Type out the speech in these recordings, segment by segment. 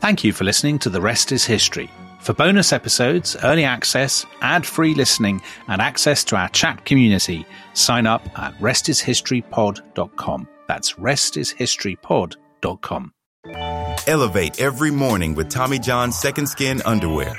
Thank you for listening to The Rest is History. For bonus episodes, early access, ad free listening, and access to our chat community, sign up at restishistorypod.com. That's restishistorypod.com. Elevate every morning with Tommy John's Second Skin Underwear.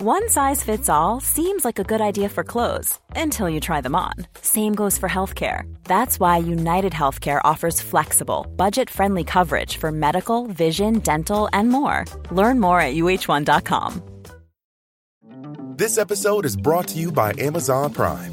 One size fits all seems like a good idea for clothes until you try them on. Same goes for healthcare. That's why United Healthcare offers flexible, budget friendly coverage for medical, vision, dental, and more. Learn more at uh1.com. This episode is brought to you by Amazon Prime.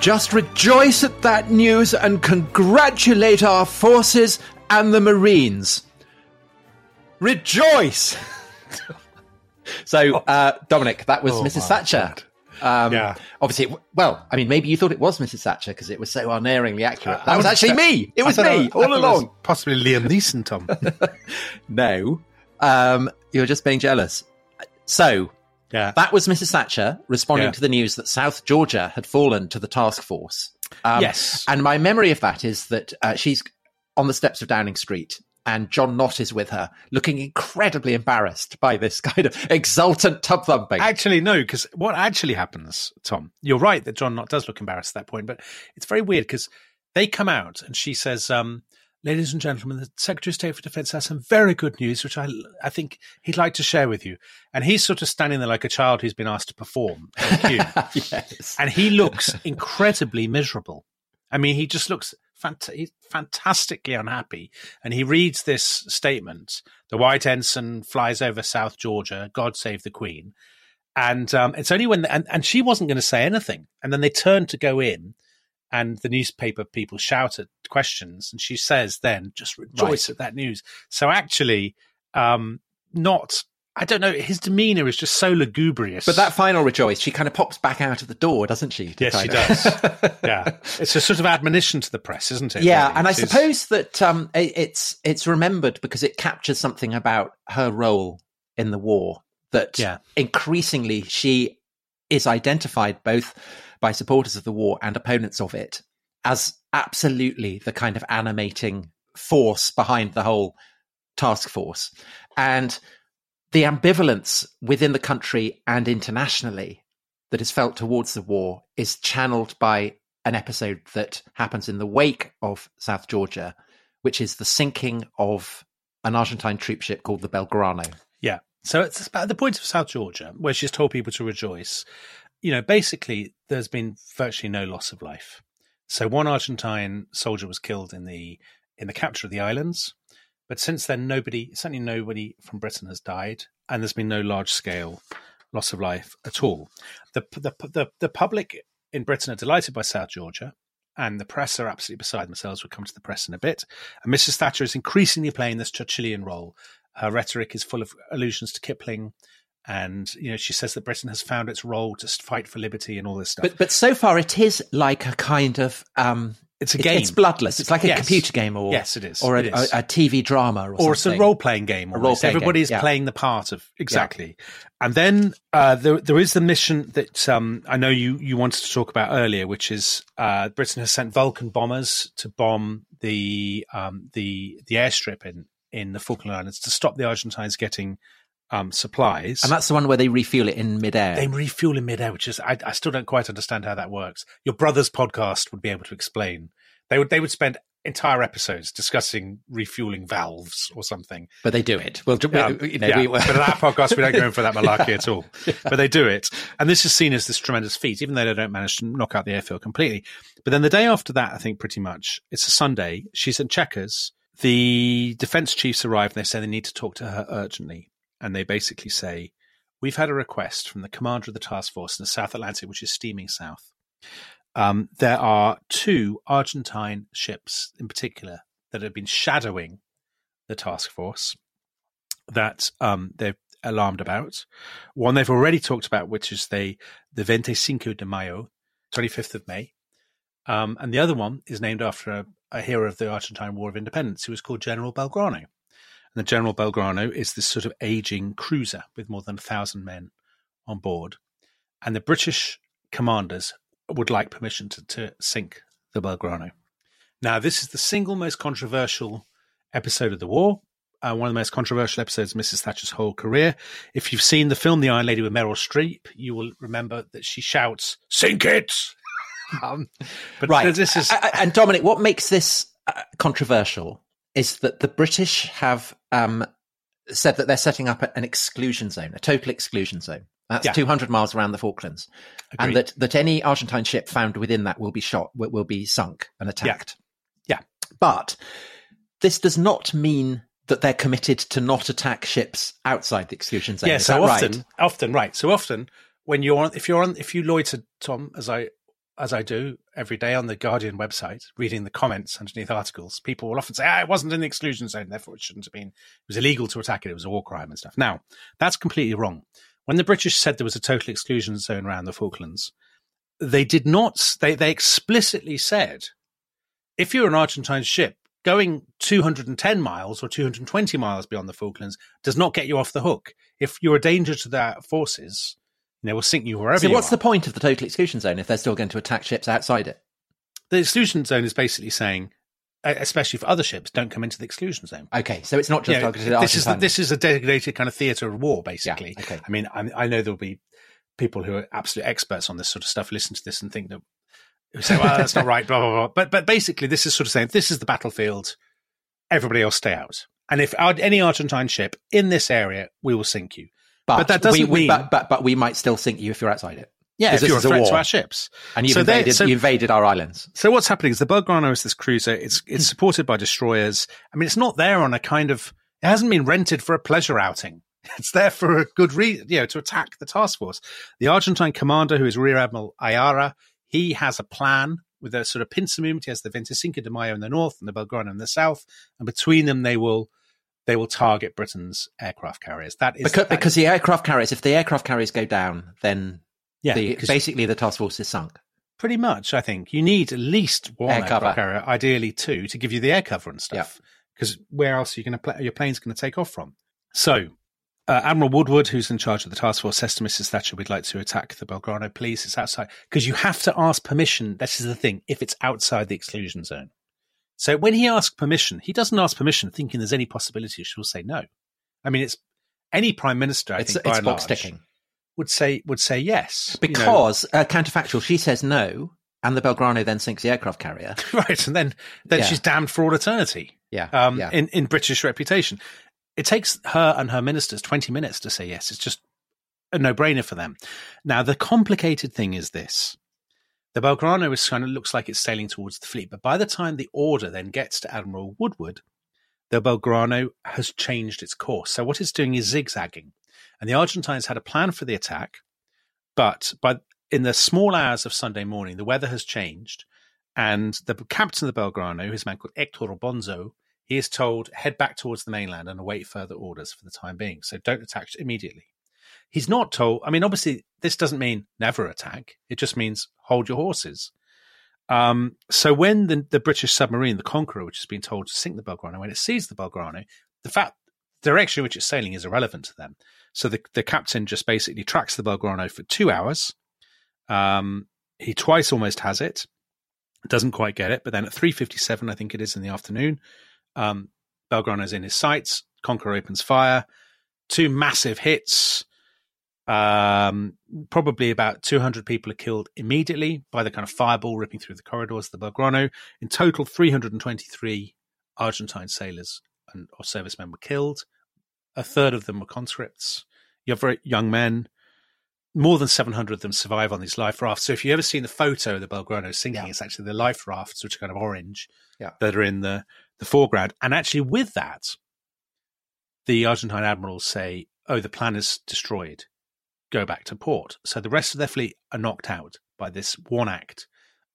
Just rejoice at that news and congratulate our forces and the Marines. Rejoice! so, uh, Dominic, that was Oh, Mrs. my Thatcher. Um, Yeah. Obviously, well, I mean, maybe you thought it was Mrs. Thatcher because it was so unerringly accurate. Uh, that was actually that- me. It was me I- I all it was along. Possibly Liam Neeson, Tom. No, um, you're just being jealous. So, yeah. that was Mrs. Thatcher responding Yeah. to the news that South Georgia had fallen to the task force. Um, Yes. And my memory of that is that uh, she's on the steps of Downing Street and John Nott is with her, looking incredibly embarrassed by this kind of exultant tub thumping. Actually, no, because what actually happens, Tom, you're right that John Nott does look embarrassed at that point, but it's very weird because they come out and she says, um, Ladies and gentlemen, the Secretary of State for Defense has some very good news, which I, I think he'd like to share with you. And he's sort of standing there like a child who's been asked to perform. yes. and he looks incredibly miserable. I mean, he just looks fant- fantastically unhappy. And he reads this statement: "The white ensign flies over South Georgia. God save the Queen." And um, it's only when and, and she wasn't going to say anything, and then they turn to go in, and the newspaper people shout at questions, and she says, "Then just rejoice Right. at that news." So actually, um, not. I don't know. His demeanor is just so lugubrious. But that final rejoice, she kind of pops back out of the door, doesn't she? Yes, she of- does. yeah, it's a sort of admonition to the press, isn't it? Yeah, really? and I suppose that um, it, it's it's remembered because it captures something about her role in the war. That Yeah. increasingly she is identified both by supporters of the war and opponents of it as absolutely the kind of animating force behind the whole task force, and the ambivalence within the country and internationally that is felt towards the war is channeled by an episode that happens in the wake of South Georgia, which is the sinking of an Argentine troop ship called the Belgrano. yeah. So it's about the point of South Georgia, where she's told people to rejoice. You know, basically, there's been virtually no loss of life. So one Argentine soldier was killed in the in the capture of the islands, but since then, nobody, certainly nobody from Britain has died, and there's been no large scale loss of life at all. The the the, the public in Britain are delighted by South Georgia. And the press are absolutely beside themselves. We'll come to the press in a bit. And Mrs. Thatcher is increasingly playing this Churchillian role. Her rhetoric is full of allusions to Kipling, and you know she says that Britain has found its role to fight for liberty and all this stuff. But but so far it is like a kind of um, it's a game. It's bloodless. It's like a Yes. computer game, or Yes, it is. or a, is. a, a TV drama, or, or it's a role playing game. Almost. role-playing game, yeah. playing the part of exactly. And then uh, there there is the mission that um, I know you you wanted to talk about earlier, which is uh, Britain has sent Vulcan bombers to bomb the um, the the airstrip in in the Falkland Islands to stop the Argentines getting um, supplies. and that's the one where they refuel it in midair. they refuel in midair, which is I, I still don't quite understand how that works. Your brother's podcast would be able to explain. They would they would spend entire episodes discussing refueling valves or something. But they do it. Well, Um, you know, yeah, we, but at that podcast, we don't go in for that malarkey at all. But they do it. And this is seen as this tremendous feat, even though they don't manage to knock out the airfield completely. But then the day after that, I think pretty much, it's a Sunday. She's at Chequers. The defense chiefs arrive and they say they need to talk to her urgently. And they basically say, We've had a request from the commander of the task force in the South Atlantic, which is steaming south. Um, there are two Argentine ships in particular that have been shadowing the task force that um, they're alarmed about. One they've already talked about, which is the the 25 de Mayo, 25th of May. Um, and the other one is named after a, a hero of the Argentine War of Independence who was called General Belgrano. And the General Belgrano is this sort of aging cruiser with more than a thousand men on board. And the British commanders would like permission to, to sink the Belgrano. Now, this is the single most controversial episode of the war. Uh, one of the most controversial episodes of Mrs. Thatcher's whole career. If you've seen the film The Iron Lady with Meryl Streep, you will remember that she shouts, "Sink it!" um, but right. this is and Dominic, what makes this uh, controversial is that the British have um, said that they're setting up an exclusion zone, a total exclusion zone. That's Yeah. 200 miles around the Falklands, and that, that any Argentine ship found within that will be shot, will, will be sunk and attacked. Yeah. But this does not mean that they're committed to not attack ships outside the exclusion zone. yeah. Is So often, right? often, right. So often, when you're on, if you're on, if you loiter, Tom, as I as I do every day on the Guardian website, reading the comments underneath articles, people will often say, "Ah, it wasn't in the exclusion zone, therefore it shouldn't have been. It was illegal to attack it. It was a war crime and stuff." Now, that's completely wrong. When the British said there was a total exclusion zone around the Falklands, they did not. They they explicitly said, if you're an Argentine ship going 210 miles or 220 miles beyond the Falklands does not get you off the hook. If you're a danger to their forces, they will sink you wherever So you what's the point of the total exclusion zone if they're still going to attack ships outside it? the exclusion zone is basically saying, especially for other ships, don't come into the exclusion zone. Okay, so it's not just Yeah, targeted this is the, this is a designated kind of theatre of war, basically. okay. I mean, I, I know there'll be people who are absolute experts on this sort of stuff listen to this and think that say, "Well, that's not right," blah blah blah. But but basically, this is sort of saying this is the battlefield. Everybody else stay out. And if our, any Argentine ship in this area, we will sink you. But that doesn't we, we- mean- but, but but we might still sink you if you're outside it. Yeah, if you're a is a threat to our ships. And you've So invaded so- you invaded our islands. So what's happening is the Belgrano is this cruiser. It's it's supported by destroyers. I mean, it's not there on a kind of. It hasn't been rented for a pleasure outing. It's there for a good reason, you know, to attack the task force. The Argentine commander, who is Rear Admiral Allara, he has a plan with a sort of pincer movement. He has the 25 de Mayo in the north and the Belgrano in the south, and between them they will they will target Britain's aircraft carriers. That is Because, that because is- the aircraft carriers, if the aircraft carriers go down, then yeah, the, basically the task force is sunk. Pretty much, I think you need at least one Air aircraft cover. carrier, ideally two, to give you the air cover and stuff. Because where else are you going to play? Your plane's going to take off from. So, uh, Admiral Woodward, who's in charge of the task force, says to Mrs. Thatcher, "We'd like to attack the Belgrano, please. It's outside because you have to ask permission. This is the thing. If it's outside the exclusion zone, so when he asks permission, he doesn't ask permission thinking there's any possibility she'll say no. I mean, it's any prime minister. I It's, think it's box large, ticking. would say would say yes you know. Because, uh, counterfactual, she says no, and the Belgrano then sinks the aircraft carrier. right, and then then Yeah. she's damned for all eternity. Yeah. um, yeah. in, in British reputation. It takes her and her ministers 20 minutes to say yes. It's just a no brainer for them. Now, the complicated thing is this the Belgrano is kind of looks like it's sailing towards the fleet, but by the time the order then gets to Admiral Woodward, the Belgrano has changed its course. So, what it's doing is zigzagging. And the Argentines had a plan for the attack, but by in the small hours of Sunday morning, the weather has changed, and the captain of the Belgrano, a man called Hector Bonzo, he is told head back towards the mainland and await further orders for the time being. So don't attack immediately. He's not told. I mean, obviously, this doesn't mean never attack. It just means hold your horses. Um, so when the, the British submarine, the Conqueror, which has been told to sink the Belgrano, when it sees the Belgrano, the fact the direction in which it's sailing is irrelevant to them. So the, the captain just basically tracks the Belgrano for two hours. Um, he twice almost has it, doesn't quite get it, but then at three fifty seven, I think it is in the afternoon, um, Belgrano's in his sights. Conqueror opens fire, two massive hits. Um, probably about 200 people are killed immediately by the kind of fireball ripping through the corridors of the Belgrano. In total, 323 Argentine sailors and or servicemen were killed. A third of them were conscripts. You have very young men. More than 700 of them survive on these life rafts. So if you've ever seen the photo of the Belgrano sinking, Yeah. it's actually the life rafts, which are kind of orange, Yeah. that are in the, the foreground. And actually, with that, the Argentine admirals say, oh, the plan is destroyed. Go back to port. So the rest of their fleet are knocked out by this one act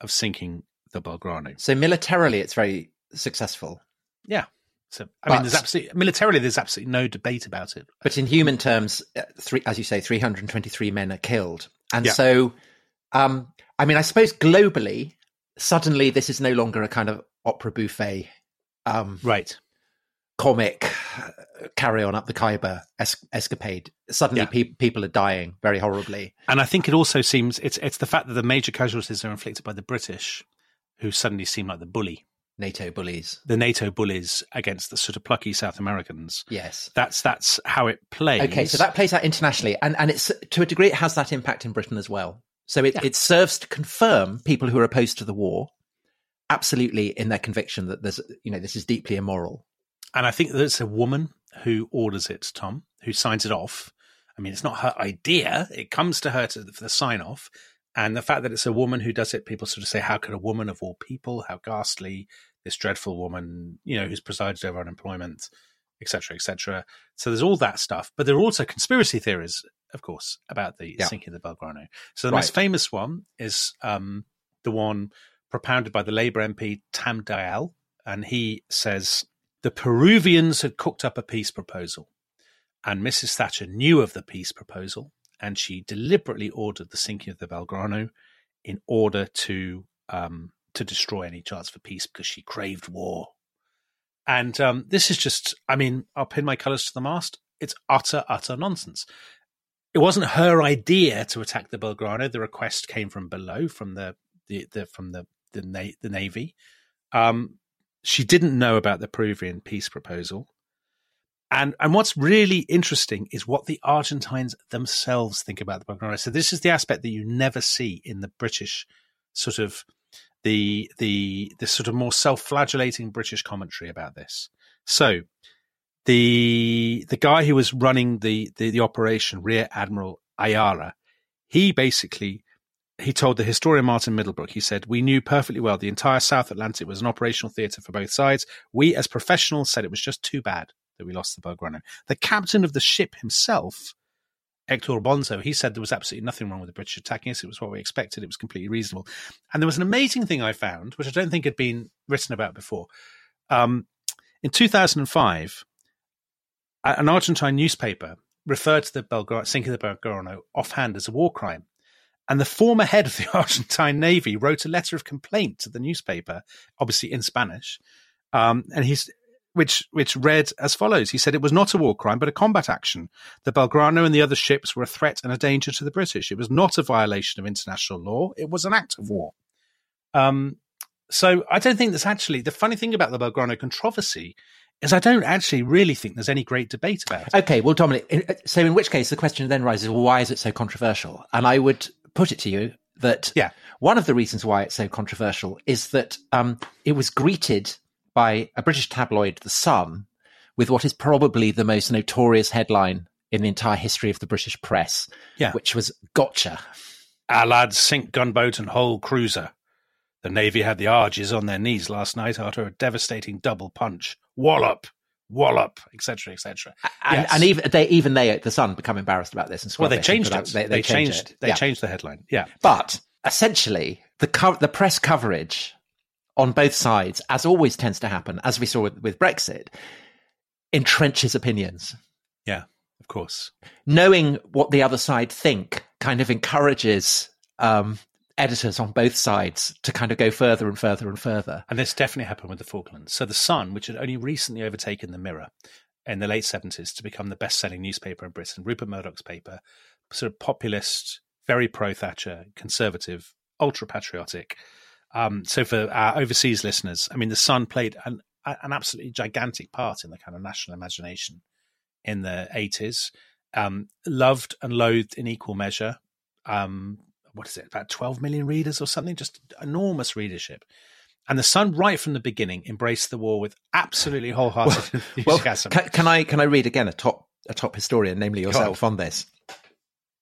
of sinking the Belgrano. So militarily, it's very successful. Yeah. So, I mean, there's absolutely, militarily, there's absolutely no debate about it. But in human terms, uh, three, as you say, 323 men are killed. And Yeah. so, um, I mean, I suppose globally, suddenly this is no longer a kind of opera buffa um, Right. Comic uh, carry on up the Khyber es- escapade. Suddenly, Yeah. pe- people are dying very horribly. And I think it also seems it's it's the fact that the major casualties are inflicted by the British, who suddenly seem like the bully, NATO bullies. the NATO bullies against the sort of plucky South Americans. Yes. That's that's how it plays. Okay, so that plays out internationally, and and it's to a degree it has that impact in Britain as well. So it, Yeah. it serves to confirm people who are opposed to the war, absolutely in their conviction that there's you know this is deeply immoral. And I think that it's a woman who orders it, Tom, who signs it off. I mean, it's not her idea; it comes to her to, for the sign off. And the fact that it's a woman who does it, people sort of say, "How could a woman of all people? How ghastly! This dreadful woman, you know, who's presided over unemployment, etc., etc." So there's all that stuff, but there are also conspiracy theories, of course, about the Yeah. sinking of the Belgrano. So the Right. most famous one is um, the one propounded by the Labour MP Tam Dalyell, and he says the Peruvians had cooked up a peace proposal, and Mrs. Thatcher knew of the peace proposal, and she deliberately ordered the sinking of the Belgrano in order to um, to destroy any chance for peace because she craved war. And um, this is just, I mean, I'll pin my colours to the mast. It's utter, utter nonsense. It wasn't her idea to attack the Belgrano. The request came from below, from the, the, the from the the, na- the navy. Um, she didn't know about the Peruvian peace proposal. And and what's really interesting is what the Argentines themselves think about the Belgrano. So this is the aspect that you never see in the British sort of the the the sort of more self-flagellating British commentary about this. So the the guy who was running the the, the operation, Rear Admiral Allara, he basically he told the historian Martin Middlebrook, he said, We knew perfectly well the entire South Atlantic was an operational theatre for both sides. We, as professionals, said it was just too bad that we lost the Belgrano. The captain of the ship himself, Hector Bonzo, he said there was absolutely nothing wrong with the British attacking us. It was what we expected. It was completely reasonable. And there was an amazing thing I found, which I don't think had been written about before. Um, in 2005, an Argentine newspaper referred to the Belgrano, sinking of the Belgrano offhand as a war crime. And the former head of the Argentine Navy wrote a letter of complaint to the newspaper, obviously in Spanish, um, and he's which which read as follows: He said it was not a war crime, but a combat action. The Belgrano and the other ships were a threat and a danger to the British. It was not a violation of international law. It was an act of war. Um, so I don't think there's actually the funny thing about the Belgrano controversy is I don't actually really think there's any great debate about it. Okay, well, Dominic, so in which case the question then rises, well, why is it so controversial? And I would put it to you that Yeah. one of the reasons why it's so controversial is that um, it was greeted by a British tabloid, The Sun, with what is probably the most notorious headline in the entire history of the British press, Yeah. which was "Gotcha." Our lads sink gunboat and whole cruiser. The Navy had the Argies on their knees last night after a devastating double punch. Wallop, wallop, etc., etc. And, Yes. and even they, even they The Sun, become embarrassed about this. And Well, they changed it. out- They, They, changed. changed it. They Yeah. changed the headline. Yeah, But essentially, the co- the press coverage on both sides, as always tends to happen, as we saw with, with Brexit, entrenches opinions. yeah, of course. Knowing what the other side think kind of encourages um, editors on both sides to kind of go further and further and further. And this definitely happened with the Falklands. So the Sun, which had only recently overtaken the Mirror in the late seventies to become the best-selling newspaper in Britain, Rupert Murdoch's paper, sort of populist, very pro-Thatcher, conservative, ultra-patriotic. Um, so for our overseas listeners, I mean, the Sun played an, an absolutely gigantic part in the kind of national imagination in the eighties. um, loved and loathed in equal measure. Um, what is it? About 12 million readers or something? Just enormous readership. And the Sun, right from the beginning, embraced the war with absolutely wholehearted Well, enthusiasm. can, can I can I read again a top a top historian, namely yourself, on this?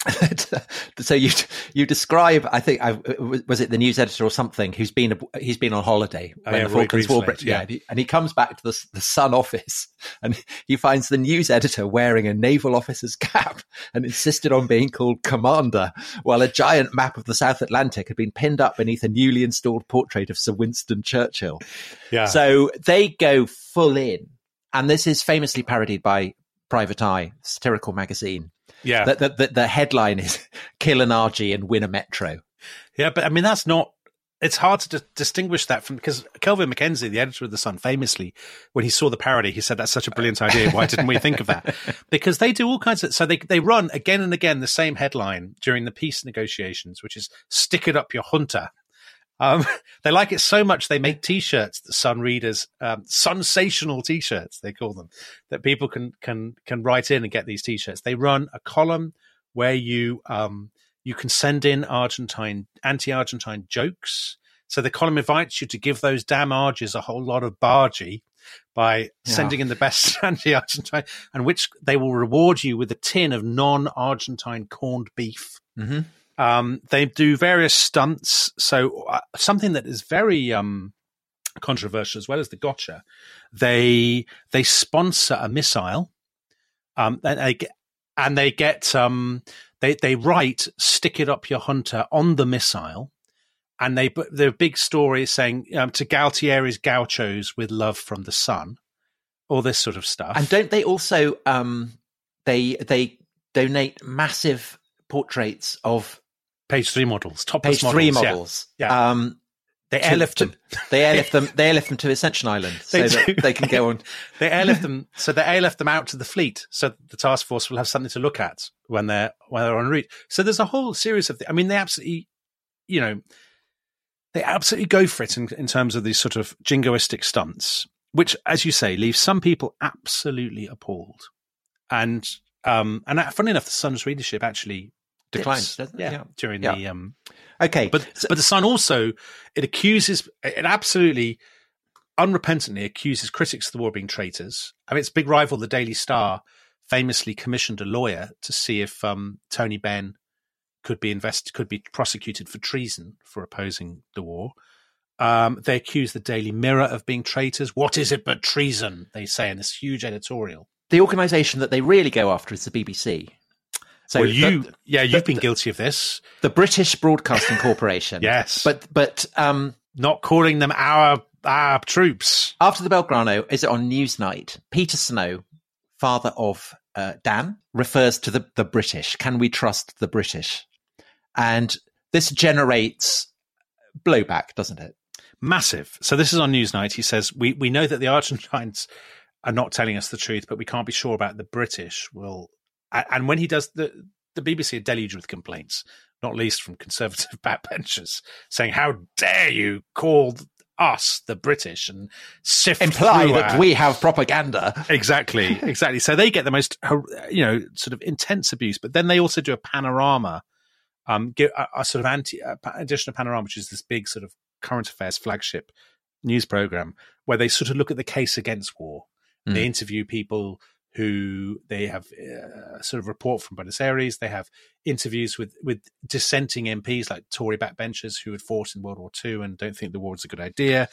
so you you describe, I think, I, uh, was it the news editor or something who's been he's been on holiday Oh, when yeah, the Falklands War, yeah, yeah. and he, and he comes back to the the Sun office and he finds the news editor wearing a naval officer's cap and insisted on being called commander, while a giant map of the South Atlantic had been pinned up beneath a newly installed portrait of Sir Winston Churchill. yeah. So they go full in, and this is famously parodied by Private Eye, satirical magazine. Yeah. The, the, the, the headline is "Kill an Argy and win a Metro." Yeah, but I mean, that's not. It's hard to di- distinguish that from because Kelvin MacKenzie, the editor of the Sun, famously, when he saw the parody, he said, "That's such a brilliant idea. Why didn't we think of that?" Because they do all kinds of. So they they run again and again the same headline during the peace negotiations, which is "Stick it up your junta." Um, they like it so much they make T-shirts, the Sun readers, um, sensational T-shirts they call them, that people can can can write in and get these T-shirts. They run a column where you um, you can send in Argentine anti-Argentine jokes. So the column invites you to give those damn Argies a whole lot of bargy by Yeah. sending in the best anti-Argentine, and which they will reward you with a tin of non-Argentine corned beef. Mm-hmm. Um, they do various stunts. So uh, something that is very um, controversial as well as the gotcha. They they sponsor a missile, um, and they get, and they get um, they they write "stick it up your junta" on the missile, and they the big story is saying um, to Galtieri's gauchos with love from the sun, all this sort of stuff. And don't they also um, they they donate massive portraits of page three models, topless page three models, yeah. Yeah. Um, They airlift them. They airlift them. They airlift them to Ascension Island so They that they can go on. they airlift them so they airlift them out to the fleet so the task force will have something to look at when they're when they're en route so there's a whole series of th- i mean they absolutely you know they absolutely go for it in, in terms of these sort of jingoistic stunts which as you say leaves some people absolutely appalled and um and that, funny enough the sun's readership actually Declines, doesn't it? yeah, Yeah. during Yeah. the um Okay, but but the Sun also it accuses it absolutely unrepentantly accuses critics of the war of being traitors. I mean, its big rival, the Daily Star, famously commissioned a lawyer to see if um, Tony Benn could be invest could be prosecuted for treason for opposing the war. Um, they accuse the Daily Mirror of being traitors. What is it but treason? They say in this huge editorial. the organisation that they really go after is the BBC. So well, the- you, yeah, you've the- been guilty of this. the British Broadcasting Corporation. Yes, but but um, not calling them our our troops. after the Belgrano, is it on Newsnight? Peter Snow, father of uh, Dan, refers to the the British. Can we trust the British? And this generates blowback, doesn't it? massive. So this is on Newsnight. He says we we know that the Argentines are not telling us the truth, but we can't be sure about the British. Will and when he does the the BBC are deluged with complaints, not least from conservative backbenchers, saying how dare you call us the British and sift Imply that our- we have propaganda. exactly exactly. So they get the most you know sort of intense abuse, but then they also do a panorama. Um, give a, a sort of anti edition of Panorama, which is this big sort of current affairs flagship news program, where they sort of look at the case against war. Mm. They interview people who they have uh, sort of report from Buenos Aires. They have interviews with with dissenting MPs like Tory backbenchers who had fought in World War II and don't think the war was a good idea.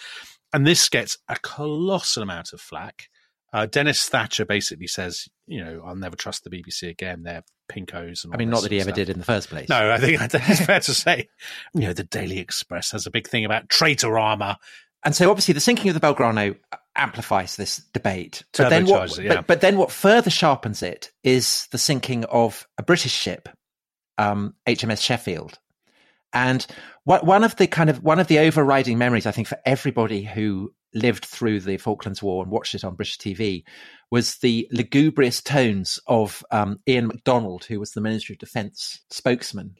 And this gets a colossal amount of flack. Uh, Denis Thatcher basically says, you know, I'll never trust the BBC again. They're pinkos. And I mean, not that he ever stuff. did in the first place. No, I think, I think it's fair to say. You know, the Daily Express has a big thing about traitor armor. And so obviously the sinking of the Belgrano amplifies this debate. But then, what, yeah. but, but then what further sharpens it is the sinking of a British ship, um, HMS Sheffield. And what, one of the kind of one of the overriding memories, I think, for everybody who lived through the Falklands War and watched it on British TV, was the lugubrious tones of um, Ian McDonald, who was the Ministry of Defence spokesman.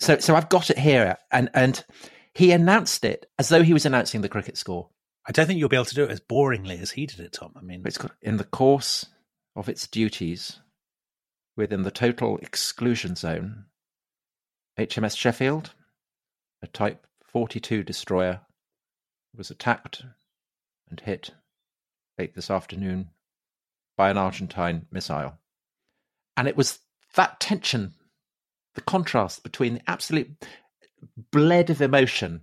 So, so I've got it here, and and he announced it as though he was announcing the cricket score. I don't think you'll be able to do it as boringly as he did it, Tom. I mean, It's got in the course of its duties. within the total exclusion zone. HMS Sheffield, a Type 42 destroyer, was attacked and hit late this afternoon by an Argentine missile. And it was that tension, the contrast between the absolute bled of emotion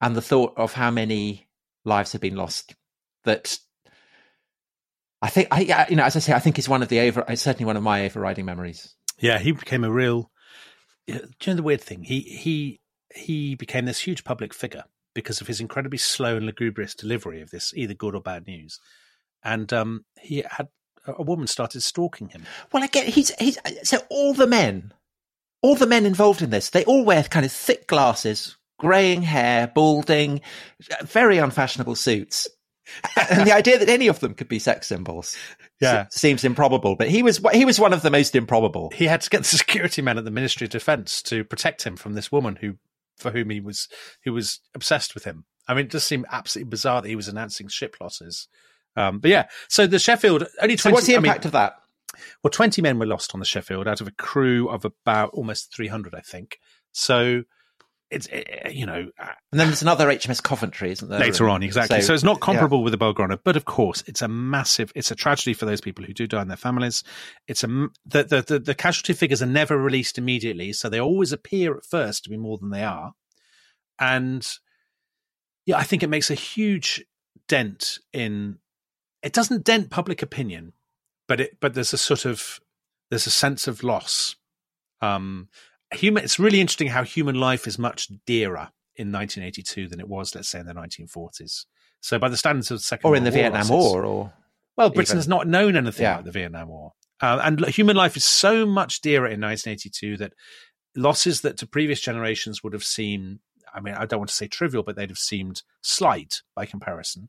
and the thought of how many lives have been lost that I think I you know as I say I think is one of the over certainly one of my overriding memories. Yeah, he became a real. You know the weird thing he he he became this huge public figure because of his incredibly slow and lugubrious delivery of this either good or bad news, and um, he had a woman started stalking him. Well, I get he's he's so all the men, all the men involved in this, they all wear kind of thick glasses, greying hair, balding, very unfashionable suits. and the idea that any of them could be sex symbols yeah. seems improbable. But he was he was one of the most improbable. He had to get the security men at the Ministry of Defence to protect him from this woman who, for whom he was who was obsessed with him. I mean, it does seem absolutely bizarre that he was announcing ship losses. Um, but yeah, so the Sheffield only 20, so what's the impact I mean, of that? Well, 20 men were lost on the Sheffield out of a crew of about almost 300, I think. So it's, it, you know. Uh, and then there's another HMS Coventry, isn't there? Later on, exactly. So, so it's not comparable yeah. with the Belgrano, but of course, it's a massive, it's a tragedy for those people who do die and their families. It's a, the, the, the, the casualty figures are never released immediately. So they always appear at first to be more than they are. And yeah, I think it makes a huge dent in, it doesn't dent public opinion, but it, but there's a sort of, there's a sense of loss. Um, human it's really interesting how human life is much dearer in 1982 than it was let's say in the 1940s so by the standards of the second or in the war vietnam war or well britain has not known anything yeah. like the vietnam war uh, and human life is so much dearer in 1982 that losses that to previous generations would have seemed i mean i don't want to say trivial but they'd have seemed slight by comparison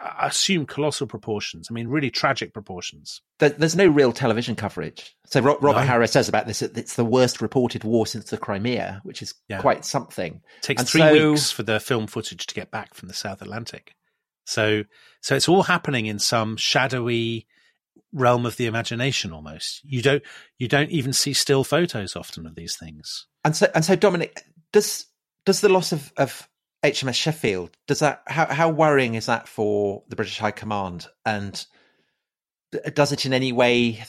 assume colossal proportions. I mean, really tragic proportions. There's no real television coverage. So Robert no. Harris says about this, it's the worst reported war since the Crimea, which is yeah. quite something. It takes and three so, weeks for the film footage to get back from the South Atlantic. So, so it's all happening in some shadowy realm of the imagination almost. You don't, you don't even see still photos often of these things. And so, and so Dominic, does, does the loss of, of HMS Sheffield. Does that how how worrying is that for the British High Command? And does it in any way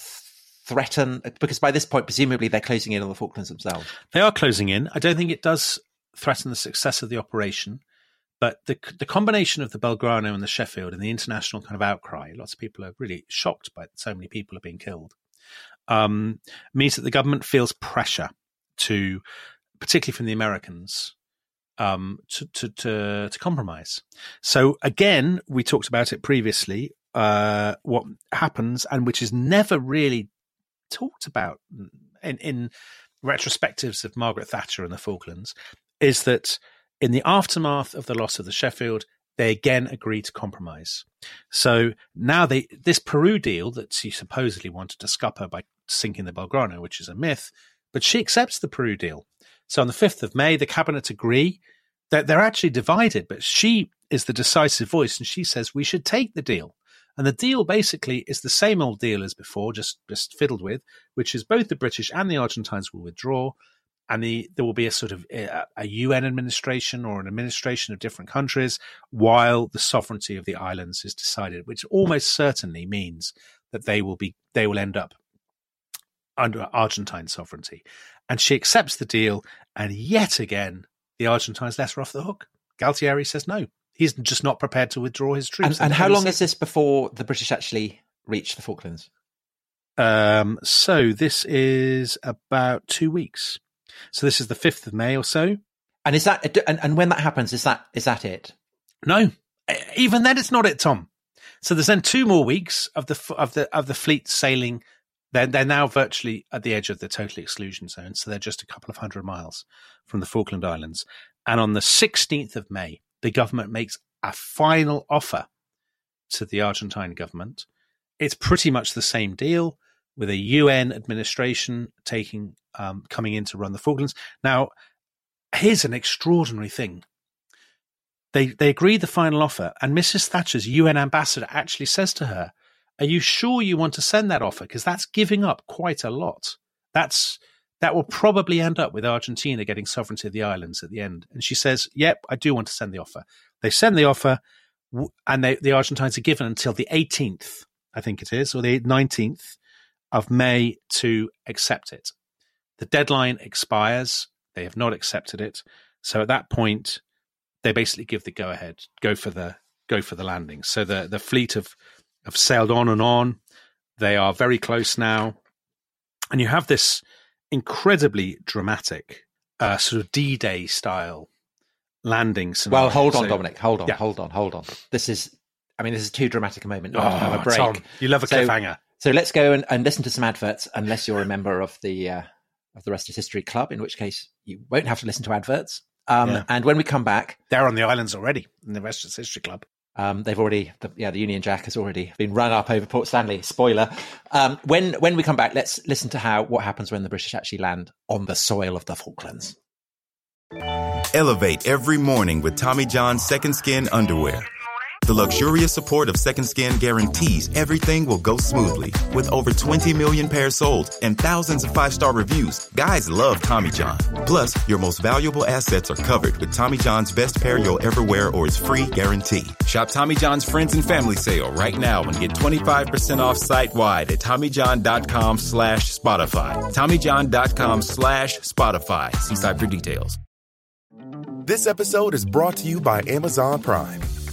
threaten? Because by this point, presumably they're closing in on the Falklands themselves. They are closing in. I don't think it does threaten the success of the operation. But the the combination of the Belgrano and the Sheffield and the international kind of outcry, lots of people are really shocked by so many people are being killed, um, means that the government feels pressure to, particularly from the Americans, um, to, to, to, to compromise. So again, we talked about it previously. Uh, what happens, and which is never really talked about in, in retrospectives of Margaret Thatcher and the Falklands, is that in the aftermath of the loss of the Sheffield, they again agree to compromise. So now they this Peru deal that she supposedly wanted to scupper by sinking the Belgrano, which is a myth, but she accepts the Peru deal. So on the 5th of May, the cabinet agree that they're actually divided, but she is the decisive voice and she says we should take the deal. And the deal basically is the same old deal as before, just, just fiddled with, which is both the British and the Argentines will withdraw. And the, there will be a sort of eh, a, a UN administration or an administration of different countries while the sovereignty of the islands is decided, which almost certainly means that they will be, they will end up under Argentine sovereignty. And she accepts the deal. And yet again, the Argentines let her off the hook. Galtieri says no. He's just not prepared to withdraw his troops. And, and how long is this before the British actually reach the Falklands? Um, so this is about two weeks. So this is the fifth of May or so. And is that and, and when that happens, is that is that it? No, even then, it's not it, Tom. So there's then two more weeks of the of the of the fleet sailing they're, they're now virtually at the edge of the total exclusion zone, so they're just a couple of hundred miles from the Falkland Islands. And on the 16th of May, the government makes a final offer to the Argentine government. It's pretty much the same deal with a UN administration taking um, coming in to run the Falklands. Now, here's an extraordinary thing. They they agree the final offer, and Mrs. Thatcher's UN ambassador actually says to her, Are you sure you want to send that offer? Because that's giving up quite a lot. That's that will probably end up with Argentina getting sovereignty of the islands at the end. And she says, "Yep, I do want to send the offer." They send the offer, and they, the Argentines are given until the 18th, I think it is, or the 19th of May to accept it. The deadline expires. They have not accepted it. So at that point, they basically give the go ahead, go for the go for the landing. So the the fleet have have sailed on and on. They are very close now, and you have this incredibly dramatic uh, sort of D Day style landing scenario. Well, hold on, So- Dominic. Hold on, Yeah. hold on, hold on. This is, I mean, this is too dramatic a moment not to Oh, have a break. Tom, you love a So- cliffhanger. So let's go and, and listen to some adverts, unless you're a member of the uh, of the Rest is History Club, in which case you won't have to listen to adverts. Um, Yeah. And when we come back, They're on the islands already in the Rest is History Club. Um, they've already, the, yeah, the Union Jack has already been rung up over Port Stanley. Spoiler. Um, when when we come back, let's listen to how what happens when the British actually land on the soil of the Falklands. Elevate every morning with Tommy John's Second Skin Underwear. The luxurious support of Second Skin guarantees everything will go smoothly. With over 20 million pairs sold and thousands of five star reviews, guys love Tommy John. Plus, your most valuable assets are covered with Tommy John's best pair you'll ever wear or its free guarantee. Shop Tommy John's Friends and Family Sale right now and get 25% off site wide at TommyJohn.com slash Spotify. TommyJohn.com slash Spotify. See site for details. This episode is brought to you by Amazon Prime.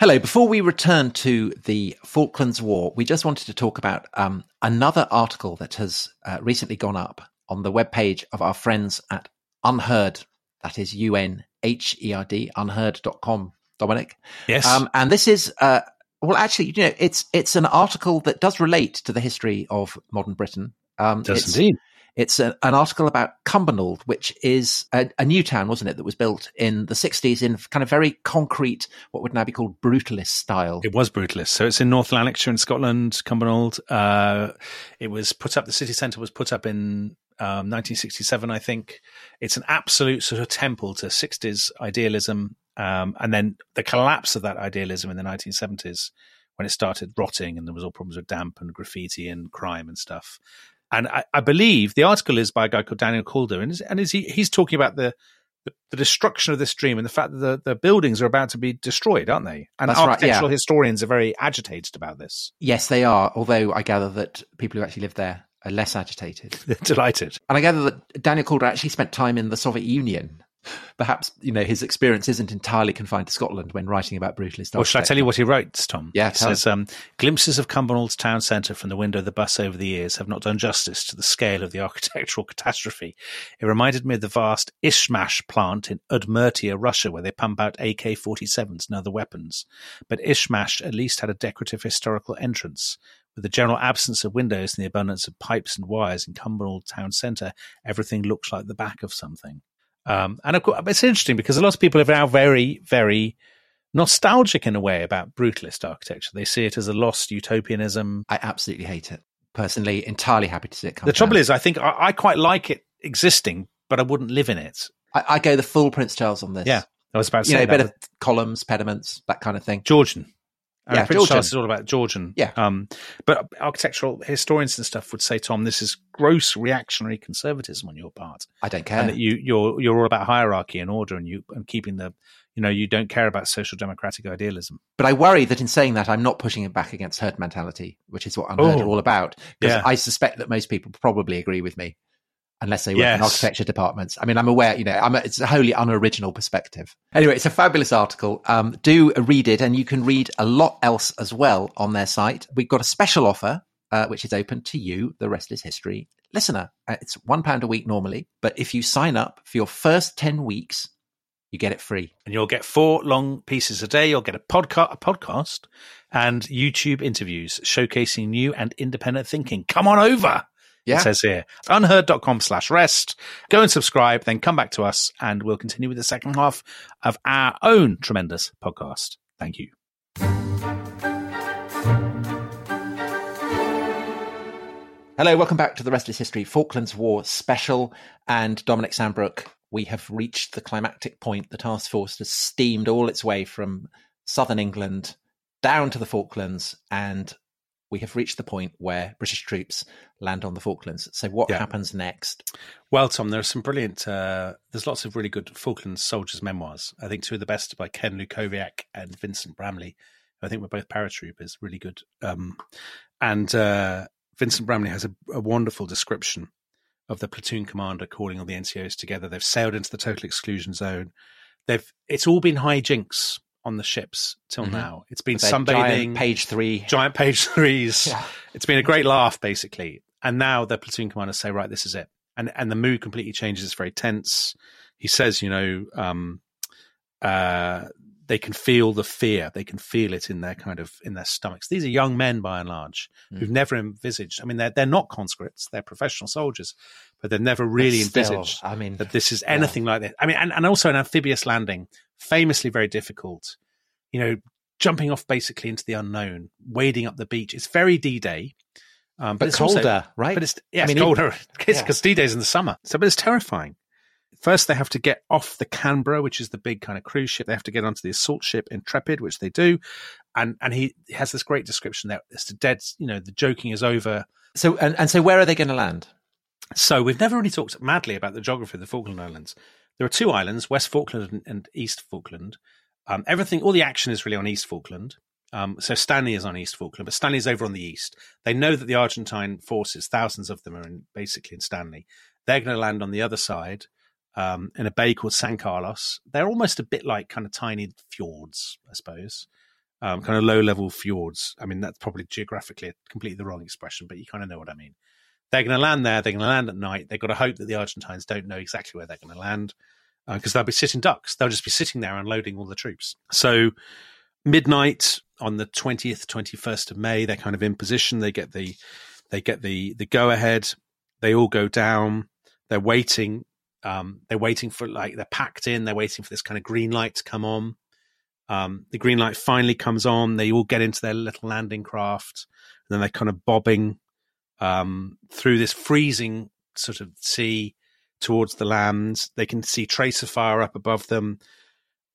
Hello. Before we return to the Falklands War, we just wanted to talk about um, another article that has uh, recently gone up on the webpage of our friends at UnHerd. That is U N H E R D, unheard.com, Dominic. Yes. Um, and this is, uh, well, actually, you know, it's it's an article that does relate to the history of modern Britain. Um, Does indeed. It's a, an article about Cumbernauld, which is a, a new town, wasn't it, that was built in the 60s in kind of very concrete, what would now be called brutalist style. It was brutalist. So it's in North Lanarkshire in Scotland, Cumbernauld. Uh, it was put up, the city centre was put up in um, 1967, I think. It's an absolute sort of temple to 60s idealism. Um, and then the collapse of that idealism in the 1970s when it started rotting and there was all problems with damp and graffiti and crime and stuff. And I, I believe the article is by a guy called Daniel Kalder, and, is, and is he, he's talking about the, the, the destruction of this dream and the fact that the, the buildings are about to be destroyed, aren't they? And That's right, architectural yeah. historians are very agitated about this. Yes, they are, although I gather that people who actually live there are less agitated. They're delighted. And I gather that Daniel Kalder actually spent time in the Soviet Union. Perhaps, you know, his experience isn't entirely confined to Scotland when writing about brutalist Well, shall I tell you what he wrote, Tom? Yeah, says um, glimpses of Cumbernauld town centre from the window of the bus over the years have not done justice to the scale of the architectural catastrophe. It reminded me of the vast Izhmash plant in Udmurtia, Russia, where they pump out AK-47s and other weapons. But Izhmash at least had a decorative historical entrance. With the general absence of windows and the abundance of pipes and wires in Cumbernauld town centre, everything looks like the back of something. Um, and of course, it's interesting because a lot of people are now very, very nostalgic in a way about brutalist architecture. They see it as a lost utopianism. I absolutely hate it. Personally, entirely happy to see it come the trouble down. is, I think I, I quite like it existing, but I wouldn't live in it. I, I go the full Prince Charles on this. Yeah, I was about to You say know, that. better columns, pediments, that kind of thing. Georgian. And Yeah, Prince Georgian. Charles is all about Georgian. Yeah. Um, but architectural historians and stuff would say, Tom, this is gross reactionary conservatism on your part, I don't care. and that you you're you're all about hierarchy and order, and you and keeping the you know you don't care about social democratic idealism. But I worry that in saying that, I'm not pushing it back against herd mentality, which is what UnHerd Oh. are all about. Because Yeah. I suspect that most people probably agree with me, unless they work in architecture departments. I mean, I'm aware, you know, I'm a, it's a wholly unoriginal perspective. Anyway, it's a fabulous article. Um, do read it, and you can read a lot else as well on their site. We've got a special offer, uh, which is open to you, the rest is history listener. Uh, it's one pound a week normally, but if you sign up for your first 10 weeks, you get it free. and you'll get four long pieces a day. You'll get a podcast, a podcast, and YouTube interviews showcasing new and independent thinking. Come on over. Yeah. It says here, unherd.com slash rest. Go and subscribe, then come back to us, and we'll continue with the second half of our own tremendous podcast. Thank you. Hello, welcome back to the Rest is History Falklands War special. And Dominic Sandbrook, we have reached the climactic point. The task force has steamed all its way from southern England down to the Falklands, and we have reached the point where British troops land on the Falklands. So, what Yeah. happens next? Well, Tom, there are some brilliant. Uh, there's lots of really good Falklands soldiers' memoirs. I think two of the best are by Ken Lukowiak and Vincent Bramley. I think we're both paratroopers. Really good. Um, and uh, Vincent Bramley has a, a wonderful description of the platoon commander calling all the NCOs together. They've sailed into the total exclusion zone. They've. It's all been hijinks on the ships till Mhm. now. It's been sunbathing, page three. giant page threes. Yeah. It's been a great laugh, basically. And now the platoon commanders say, right, this is it. And and the mood completely changes. It's very tense. He says, you know, um, uh, they can feel the fear. They can feel it in their kind of in their stomachs. These are young men, by and large, Mm. who've never envisaged. I mean, they're they're not conscripts. They're professional soldiers, but they've never really still, envisaged I mean, that this is anything like this. I mean, and, and also an amphibious landing, famously very difficult. You know, jumping off basically into the unknown, wading up the beach. It's very D Day, um, but, but it's colder, also, right? But it's yeah, I it's mean, even- colder yeah. because D Day's in the summer. So, but it's terrifying. First, they have to get off the Canberra, which is the big kind of cruise ship. They have to get onto the assault ship Intrepid, which they do, and and he has this great description there. It's the dead. You know, the joking is over. so, and, and so, where are they going to land? So we've never really talked madly about the geography of the Falkland Islands. There are two islands, West Falkland and, East Falkland. Um, everything, all the action is really on East Falkland. Um, so Stanley is on East Falkland, but Stanley's over on the east. They know that the Argentine forces, thousands of them, are in, basically in Stanley. They're going to land on the other side um, in a bay called San Carlos. They're almost a bit like kind of tiny fjords, I suppose, um, kind of low level fjords. I mean, that's probably geographically completely the wrong expression, but you kind of know what I mean. They're going to land there. They're going to land at night. They've got to hope that the Argentines don't know exactly where they're going to land because they'll be sitting ducks. They'll just be sitting there unloading all the troops. So midnight on the twentieth, twenty first of May, they're kind of in position. They get the they get the the go ahead. They all go down. They're waiting. Um, they're waiting for like they're packed in. They're waiting for this kind of green light to come on. Um, the green light finally comes on. They all get into their little landing craft, and then they're kind of bobbing um, through this freezing sort of sea towards the land. They can see tracer fire up above them.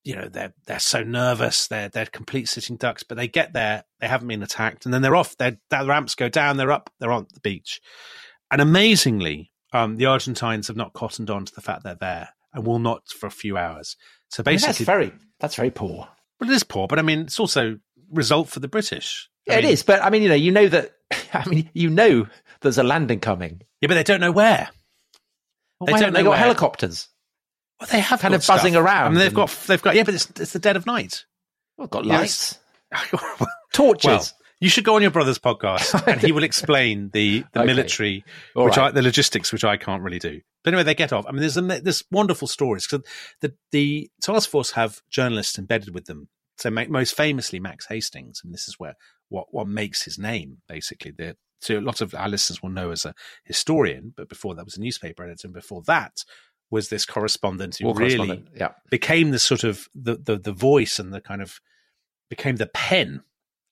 You know, they're they're so nervous. They're they're complete sitting ducks, but they get there. They haven't been attacked, and then they're off. Their their ramps go down. They're up. They're on the beach, and amazingly, um, the Argentines have not cottoned on to the fact they're there and will not for a few hours. So I mean, basically, that's very that's very poor. well, it is poor, but I mean, it's also result for the British. I mean, it is, but I mean, you know, you know that. I mean, you know, there's a landing coming. Yeah, but they don't know where. Well, They don't they got where. helicopters. Well, they have Kind of buzzing stuff. around I mean, they've and- got they've got yeah, but it's it's the dead of night. Well, got lights, well, torches. you should go on your brother's podcast, and he will explain the the Okay. military, All which right. I, the logistics, which I can't really do. But anyway, they get off. I mean, there's a, there's wonderful stories because the the task force have journalists embedded with them. So ma- most famously, Max Hastings, and this is where what what makes his name basically. The so a lot of our listeners will know as a historian, but before that was a newspaper editor, and before that was this correspondent who War really correspondent, yeah. became the sort of the, the the voice and the kind of became the pen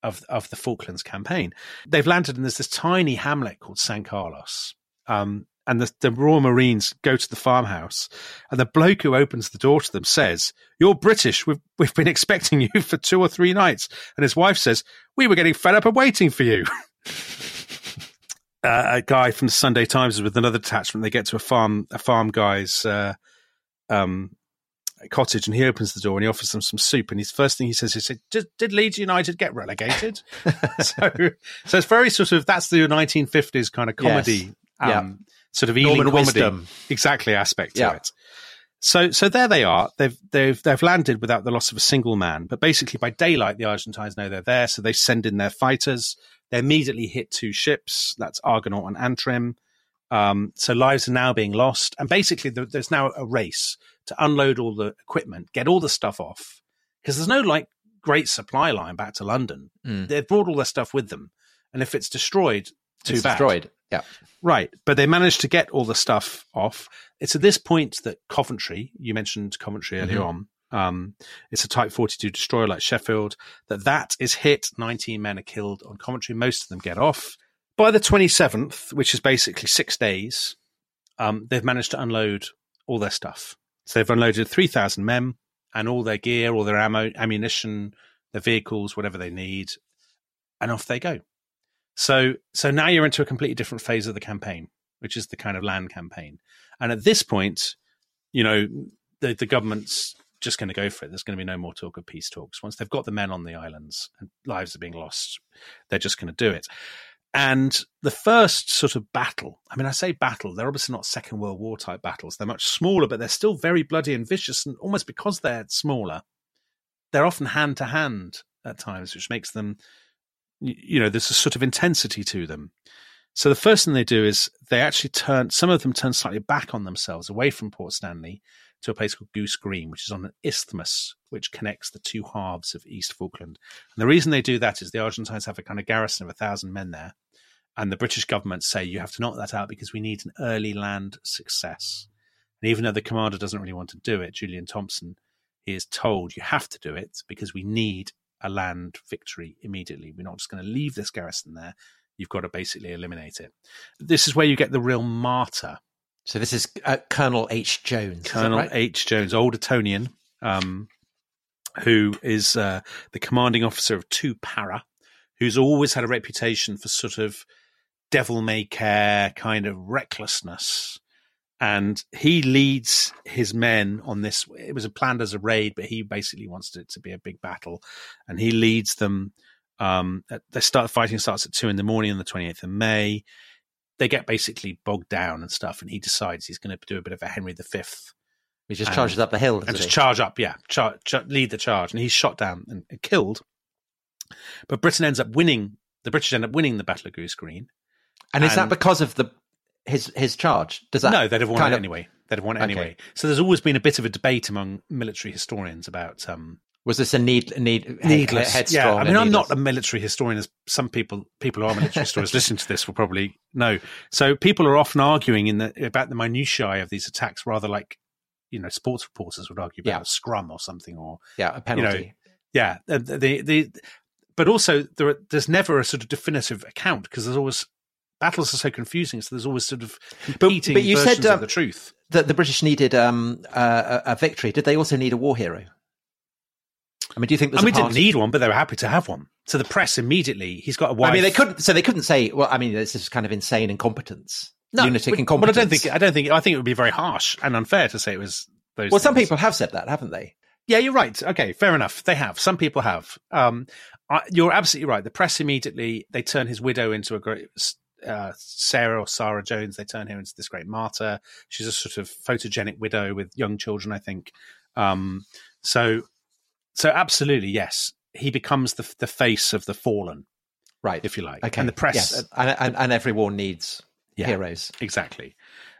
of of the Falklands campaign. They've landed and there's this tiny hamlet called San Carlos. Um, and the, the Royal Marines go to the farmhouse, and the bloke who opens the door to them says, "You're British. We've we've been expecting you for two or three nights." And his wife says, "We were getting fed up of waiting for you." uh, a guy from the Sunday Times is with another detachment. They get to a farm a farm guy's uh, um, cottage, and he opens the door and he offers them some soup. And his first thing he says is, "Did, did Leeds United get relegated?" so, so it's very sort of that's the 1950s kind of comedy. Yes. Um, sort of Ealing Norman comedy, Wisdom. exactly aspect to Yeah. it. So, so there they are. They've they've they've landed without the loss of a single man. But basically, by daylight, the Argentines know they're there, so they send in their fighters. They immediately hit two ships. That's Argonaut and Antrim. Um, so lives are now being lost, and basically, there, there's now a race to unload all the equipment, get all the stuff off, because there's no like great supply line back to London. Mm. They've brought all their stuff with them, and if it's destroyed, too it's bad. destroyed. Yeah. Right. But they managed to get all the stuff off. It's at this point that Coventry, you mentioned Coventry earlier Mhm. on, um, it's a Type 42 destroyer like Sheffield, that that is hit. 19 men are killed on Coventry. Most of them get off. By the 27th, which is basically six days, um, they've managed to unload all their stuff. So they've unloaded 3,000 men and all their gear, all their ammo, ammunition, their vehicles, whatever they need, and off they go. So so now you're into a completely different phase of the campaign, which is the kind of land campaign. And at this point, you know, the the government's just going to go for it. There's going to be no more talk of peace talks. Once they've got the men on the islands and lives are being lost, they're just going to do it. And the first sort of battle, I mean, I say battle, they're obviously not Second World War type battles. They're much smaller, but they're still very bloody and vicious. And almost because they're smaller, they're often hand to hand at times, which makes them you know, there's a sort of intensity to them. So the first thing they do is they actually turn, some of them turn slightly back on themselves away from Port Stanley to a place called Goose Green, which is on an isthmus which connects the two halves of East Falkland. And the reason they do that is the Argentines have a kind of garrison of a thousand men there. And the British government say you have to knock that out because we need an early land success. And even though the commander doesn't really want to do it, Julian Thompson, he is told you have to do it because we need a land victory immediately. We're not just going to leave this garrison there. You've got to basically eliminate it. This is where you get the real martyr, So this is uh, Colonel H. Jones. Colonel right? H. Jones, old Etonian, um, who is uh, the commanding officer of two para, who's always had a reputation for sort of devil may care kind of recklessness. And he leads his men on this. It was planned as a raid, but he basically wants it to be a big battle. And he leads them. Um, at- they start fighting starts at two in the morning on the 28th of May. They get basically bogged down and stuff. And he decides he's going to do a bit of a Henry V He just and- charges up the hill. and just he? charge up, yeah, char- char- lead the charge, and he's shot down and, and killed. But Britain ends up winning. The British end up winning the Battle of Goose Green. and is that because of the his his charge? Does that no, they'd have won it of- anyway. They'd have won it Okay. anyway. So there's always been a bit of a debate among military historians about um, Was this a need need needless. headstrong? yeah, I mean, I'm not a military historian, as some people people who are military historians listening to this will probably know. So people are often arguing in the about the minutiae of these attacks, rather like you know sports reporters would argue about Yeah. a scrum or something, or yeah a penalty. yeah the, the, the but also there are, there's never a sort of definitive account because there's always battles are so confusing so there's always sort of competing but you said, versions um, of the truth that the British needed um, uh, a, a victory. Did they also need a war hero? I mean, do you think? I There's mean, a didn't need one, but they were happy to have one. So the press immediately, he's got a wife. I mean, they couldn't. So they couldn't say. Well, I mean, this is kind of insane incompetence, lunatic but, incompetence. But I don't think. I don't think. I think it would be very harsh and unfair to say it was those. well, some people have said that, haven't they? Yeah, you're right. Okay, fair enough. They have. Some people have. Um, I, you're absolutely right. The press immediately they turn his widow into a great uh, Sarah or Sarah Jones. They turn her into this great martyr. She's a sort of photogenic widow with young children, I think. Um, so, so absolutely, yes, he becomes the the face of the fallen, Right. if you like. Okay. and the press Yes. And, and, and every war needs Yeah. heroes. Exactly.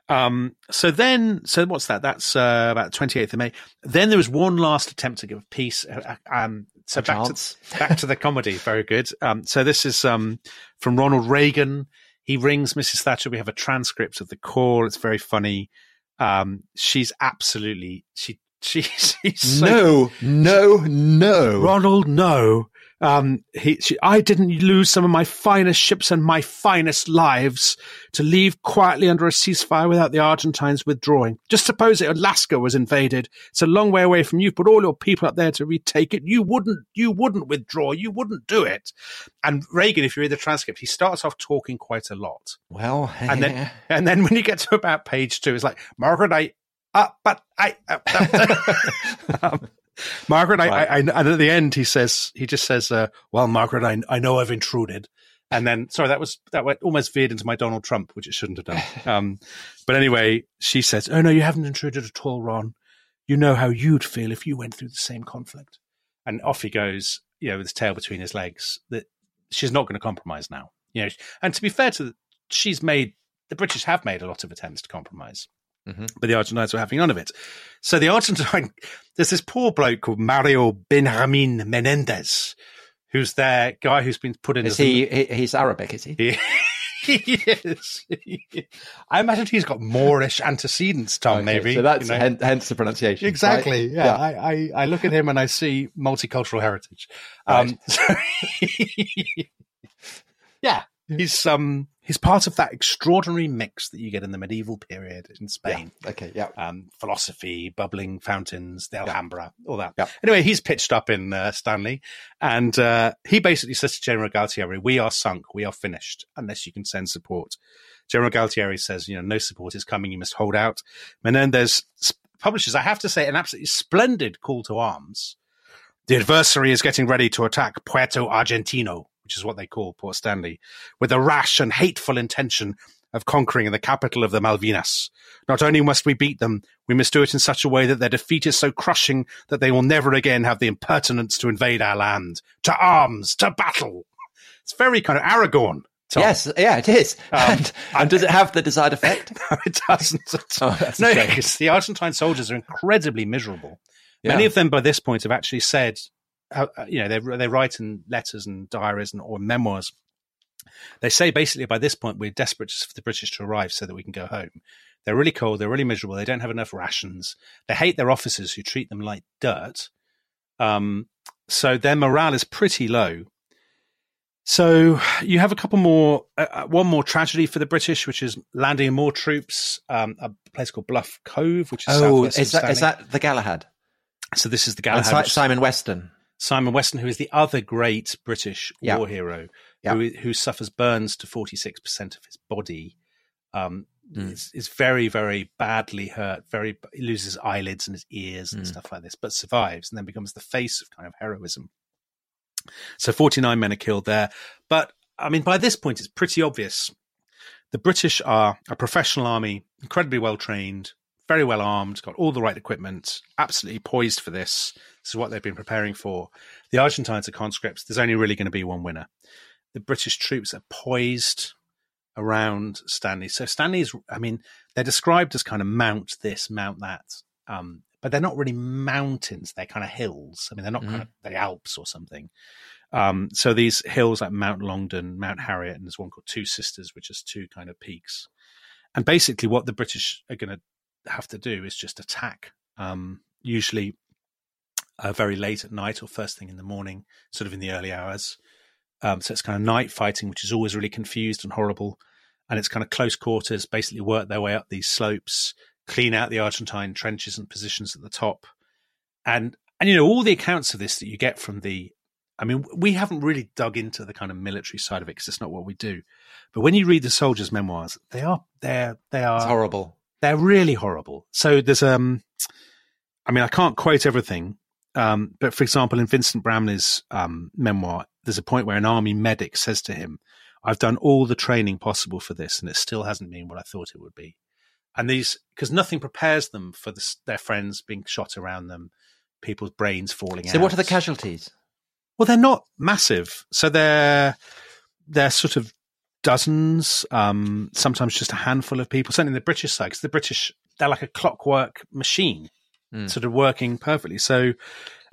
Um, so then, so what's that? That's uh, about 28th of May. Then there was one last attempt to give peace. Uh, Um, so back to, back to the comedy. Very good. Um, so this is um, from Ronald Reagan. He rings Mrs. Thatcher. We have a transcript of the call. It's very funny. Um, she's absolutely, she, she, she's so no, no, no. Ronald, no. Um, he, she, I didn't lose some of my finest ships and my finest lives to leave quietly under a ceasefire without the Argentines withdrawing. Just suppose that Alaska was invaded. It's a long way away from you. Put all your people up there to retake it. You wouldn't, you wouldn't withdraw. You wouldn't do it. And Reagan, if you read the transcript, he starts off talking quite a lot. Well, And then, and then when you get to about page two, it's like, Margaret, I, uh, but I, uh, um, Margaret, I, Right. I, I, and at the end, he says, he just says, uh, well, Margaret, I, I know I've intruded. And then, sorry, that was, that went almost veered into my Donald Trump, which it shouldn't have done. Um, but anyway, she says, oh no, you haven't intruded at all, Ron. You know how you'd feel if you went through the same conflict. And off he goes, you know, with his tail between his legs, that she's not going to compromise now. You know, and to be fair to, the, she's made, the British have made a lot of attempts to compromise Mhm. but the Argentines were having none of it. So the Argentine, there's this poor bloke called Mario Benjamin Menendez, who's their guy who's been put in is as he, he? He's Arabic, is he? he, is. I imagine he's got Moorish antecedents, Tom. Okay, maybe So that's you know. hen- hence the pronunciation. right? exactly. Yeah, I, I I look at him and I see multicultural heritage. Um, so yeah, he's um he's part of that extraordinary mix that you get in the medieval period in Yeah. Spain. Okay. Yeah. um, philosophy, bubbling fountains, the Alhambra, all that. Yeah. Anyway, he's pitched up in uh, Stanley, and uh, he basically says to General Galtieri, "We are sunk, we are finished, unless you can send support." General Galtieri says, "You know, no support is coming. You must hold out." Menendez publishes, I have to say, an absolutely splendid call to arms. The adversary is getting ready to attack Puerto Argentino, which is what they call Port Stanley, with a rash and hateful intention of conquering the capital of the Malvinas. Not only must we beat them, we must do it in such a way that their defeat is so crushing that they will never again have the impertinence to invade our land. To arms, to battle. It's very kind of Aragorn. Tom. Yes. Yeah, it is. Um, and, and does it have the desired effect? No, it doesn't. at all. Oh, no, because the Argentine soldiers are incredibly miserable. Yeah. Many of them, by this point, have actually said, uh, uh, you know, they they write in letters and diaries and or memoirs. They say basically by this point we're desperate for the British to arrive so that we can go home. They're really cold. They're really miserable. They don't have enough rations. They hate their officers who treat them like dirt. Um, so their morale is pretty low. So you have a couple more, uh, uh, one more tragedy for the British, which is landing more troops. Um, a place called Bluff Cove, which is Oh, is that is that the Galahad? So this is the Galahad. Si- Simon Weston. Simon Weston, who is the other great British Yeah. war hero, Yeah. who who suffers burns to forty six percent of his body, um, Mm. is, is very very badly hurt. Very he loses eyelids and his ears and Mm. stuff like this, but survives and then becomes the face of kind of heroism. So forty nine men are killed there, but I mean by this point it's pretty obvious. The British are a professional army, incredibly well trained, very well armed, got all the right equipment, absolutely poised for this. This is what they've been preparing for. The Argentines are conscripts. There's only really going to be one winner. The British troops are poised around Stanley. So Stanley's, I mean, they're described as kind of mount this, mount that. Um, but they're not really mountains. They're kind of hills. I mean, they're not kind of the Alps or something. Um, so these hills like Mount Longdon, Mount Harriet, and there's one called Two Sisters, which is two kind of peaks. And basically, what the British are going to have to do is just attack. Um, usually, uh, very late at night or first thing in the morning, sort of in the early hours. Um, so it's kind of night fighting, which is always really confused and horrible. And it's kind of close quarters, basically work their way up these slopes, clean out the Argentine trenches and positions at the top. And, and, you know, all the accounts of this that you get from the, I mean, we haven't really dug into the kind of military side of it because it's not what we do. But when you read the soldiers' memoirs, they are, they're, they are It's horrible. They're really horrible. So there's um, I mean, I can't quote everything, um, but for example, in Vincent Bramley's um, memoir, there's a point where an army medic says to him, "I've done all the training possible for this, and it still hasn't been what I thought it would be." And these, because nothing prepares them for this, their friends being shot around them, people's brains falling out. So, what are the casualties? Well, they're not massive. So they're they're sort of dozens, um, sometimes just a handful of people. Certainly the British side, because the British they're like a clockwork machine, Mm. sort of working perfectly. So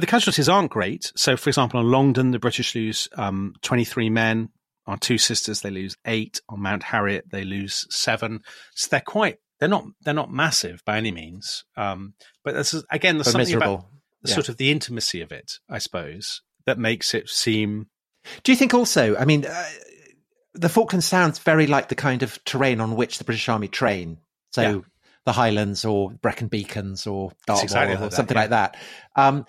the casualties aren't great. So, for example, on Longdon, the British lose um, twenty three men. On Two Sisters, they lose eight. On Mount Harriet, they lose seven. So they're quite. They're not. They're not massive by any means. Um, but this is again. There's But something miserable. about the Yeah. sort of the intimacy of it, I suppose, that makes it seem. Do you think also? I mean, uh, the Falklands sounds very like the kind of terrain on which the British Army train. So Yeah. the Highlands or Brecon Beacons or Dartmoor exactly or like that, something yeah. like that. Um,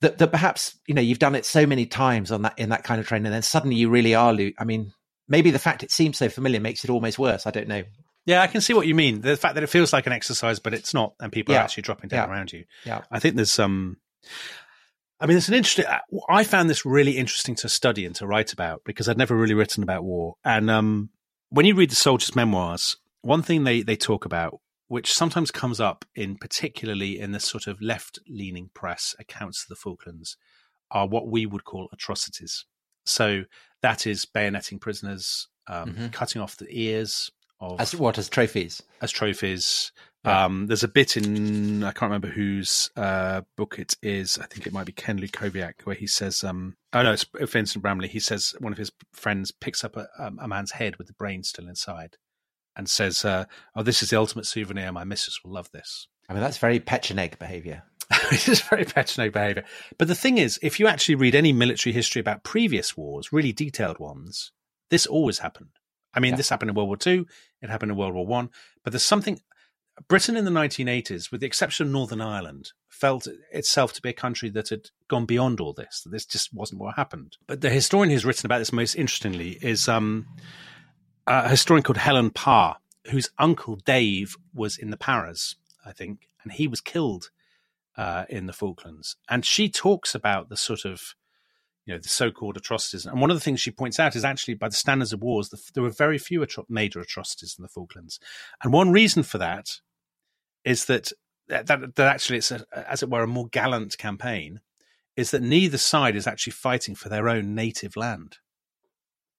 that, that perhaps you know you've done it so many times on that in that kind of train, and then suddenly you really are. Lo- I mean, maybe the fact it seems so familiar makes it almost worse. I don't know. Yeah, I can see what you mean. The fact that it feels like an exercise, but it's not, and people Yeah. are actually dropping down around you. Yeah. I think there's some. I mean, it's an interesting. I found this really interesting to study and to write about because I'd never really written about war. And um, when you read the soldiers' memoirs, one thing they they talk about, which sometimes comes up in particularly in the sort of left leaning press accounts of the Falklands, are what we would call atrocities. So that is bayoneting prisoners, um, Mhm. cutting off the ears of As what as trophies? as trophies. Um, there's a bit in I can't remember whose uh, book it is. I think it might be Ken Lukowiak, where he says, um, "Oh no, it's Vincent Bramley." He says one of his friends picks up a, um, a man's head with the brain still inside, and says, uh, "Oh, this is the ultimate souvenir. My missus will love this." I mean, that's very Pecheneg behaviour. it is very Pecheneg behaviour. But the thing is, if you actually read any military history about previous wars, really detailed ones, this always happened. I mean, Yeah. this happened in World War Two, it happened in World War One, but there's something. Britain in the 1980s, with the exception of Northern Ireland, felt itself to be a country that had gone beyond all this. That this just wasn't what happened. But the historian who's written about this most interestingly is um, a historian called Helen Parr, whose uncle Dave was in the Paras, I think, and he was killed uh, in the Falklands. And she talks about the sort of, you know, the so-called atrocities. And one of the things she points out is actually, by the standards of wars, the, there were very few atro- major atrocities in the Falklands. And one reason for that is that that, that, actually it's, a, as it were, a more gallant campaign. Is that neither side is actually fighting for their own native land.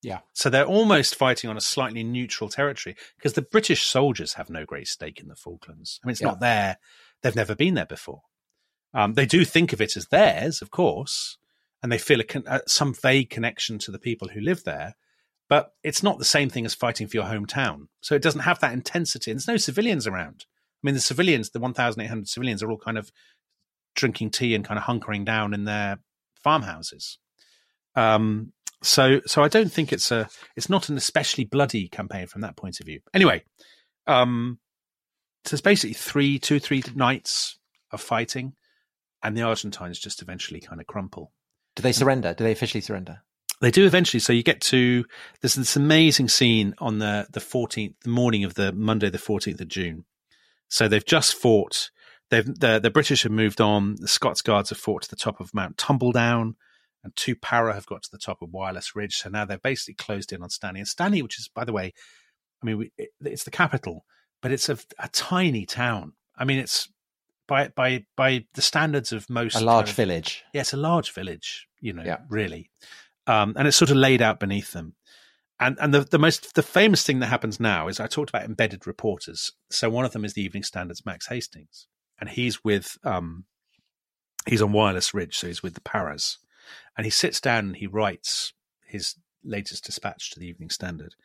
Yeah. So they're almost fighting on a slightly neutral territory because the British soldiers have no great stake in the Falklands. I mean, it's Yeah. not there. They've never been there before. Um, they do think of it as theirs, of course, and they feel con- uh, some vague connection to the people who live there. But it's not the same thing as fighting for your hometown. So it doesn't have that intensity. And there's no civilians around. I mean, the civilians, the 1,800 civilians, are all kind of drinking tea and kind of hunkering down in their farmhouses. Um, so, so I don't think it's a, it's not an especially bloody campaign from that point of view. Anyway, um, so there's basically three, two, three nights of fighting, and the Argentines just eventually kind of crumple. Do they surrender? Do they officially surrender? They do eventually. So you get to there's this amazing scene on the the 14th, the morning of the Monday, the 14th of June. So they've just fought. They've the the British have moved on. The Scots Guards have fought to the top of Mount Tumbledown, and two para have got to the top of Wireless Ridge. So now they're basically closed in on Stanley. And Stanley, which is by the way, I mean, we, it, it's the capital, but it's a, a tiny town. I mean, it's by by by the standards of most A large kind of- village. yeah, it's a large village, you know, Yeah. really. Um, and it's sort of laid out beneath them. And and the, the most the famous thing that happens now is I talked about embedded reporters. So one of them is the Evening Standard's Max Hastings, and he's with um, he's on Wireless Ridge, so he's with the Paras, and he sits down and he writes his latest dispatch to the Evening Standard,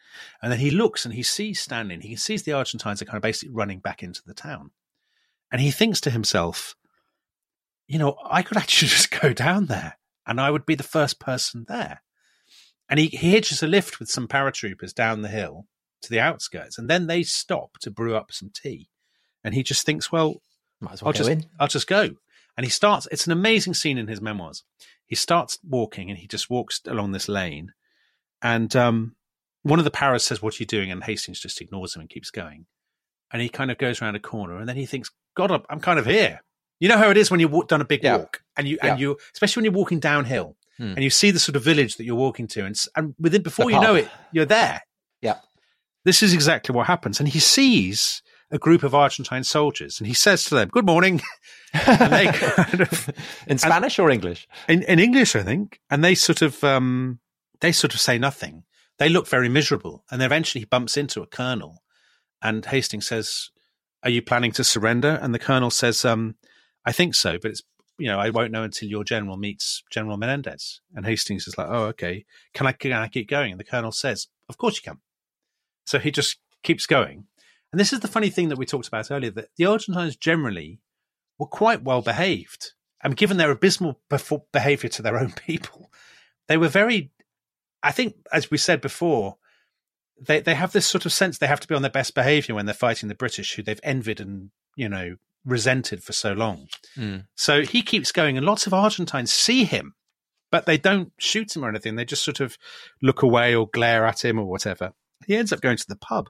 and then he looks and he sees Stanley, and he sees the Argentines are kind of basically running back into the town, and he thinks to himself, you know, I could actually just go down there and I would be the first person there. And he, he hitches a lift with some paratroopers down the hill to the outskirts, and then they stop to brew up some tea. And he just thinks, well, Might as well I'll just in. I'll just go. And he starts. It's an amazing scene in his memoirs. He starts walking, and he just walks along this lane. And um, one of the paras says, "What are you doing?" And Hastings just ignores him and keeps going. And he kind of goes around a corner, and then he thinks, "God, I'm- kind of here." You know how it is when you've walk, done a big Yeah. walk, and you Yeah. and you, especially when you're walking downhill, Hmm. and you see the sort of village that you're walking to, and and within before you know it, you're there. Yeah. This is exactly what happens, and he sees a group of Argentine soldiers, and he says to them, "Good morning." and they kind of In Spanish or English? in, in English, I think, and they sort of um, they sort of say nothing. They look very miserable, and then eventually he bumps into a colonel, and Hastings says, "Are you planning to surrender?" And the colonel says, um, "I think so, but it's you know I won't know until your general meets General Menendez." And Hastings is like, "Oh, okay. Can I can I keep going?" And the colonel says, "Of course you can." So he just keeps going, and this is the funny thing that we talked about earlier that the Argentines generally were quite well behaved. And given their abysmal behavior to their own people, they were very. I think, as we said before, they they have this sort of sense they have to be on their best behaviour when they're fighting the British, who they've envied and you know resented for so long. Mm. So he keeps going, and lots of Argentines see him, but they don't shoot him or anything. They just sort of look away or glare at him or whatever. He ends up going to the pub.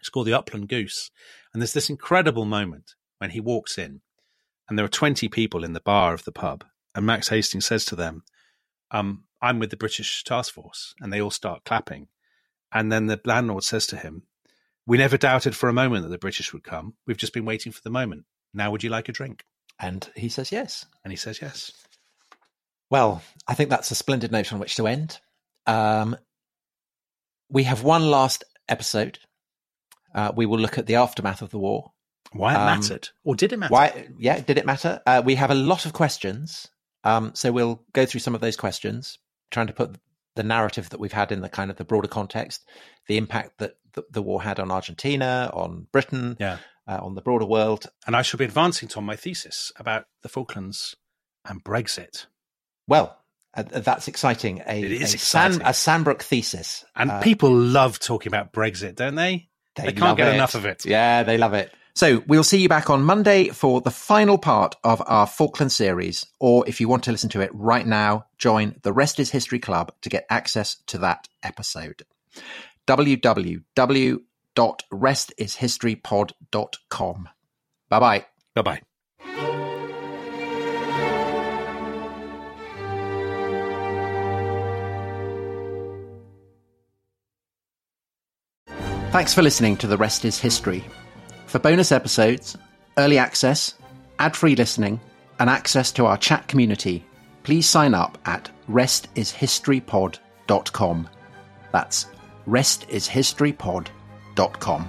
It's called the Upland Goose, and there's this incredible moment when he walks in, and there are twenty people in the bar of the pub, and Max Hastings says to them, um, "I'm with the British task force," and they all start clapping. And then the landlord says to him, We never doubted for a moment that the British would come. We've just been waiting for the moment. Now, would you like a drink? And he says yes. And he says yes. Well, I think that's a splendid note on which to end. Um, we have one last episode. Uh, we will look at the aftermath of the war. Why it Um, mattered. Or did it matter? Why? Yeah, did it matter? Uh, we have a lot of questions, um, so we'll go through some of those questions, trying to put the narrative that we've had in the kind of the broader context, the impact that the, the war had on Argentina, on Britain, Yeah. uh, on the broader world. And I shall be advancing, Tom, my thesis about the Falklands and Brexit. Well, uh, that's exciting. A, It is a, San, a Sandbrook thesis, And Uh, people love talking about Brexit, don't they? They, can't get it. enough of it. Yeah, they love it. So we'll see you back on Monday for the final part of our Falkland series. Or if you want to listen to it right now, join the Rest is History Club to get access to that episode. www.restishistorypod.com. Bye bye. Bye bye. Thanks for listening to The Rest is History. For bonus episodes, early access, ad free listening, and access to our chat community, please sign up at restishistorypod.com. That's restishistorypod.com.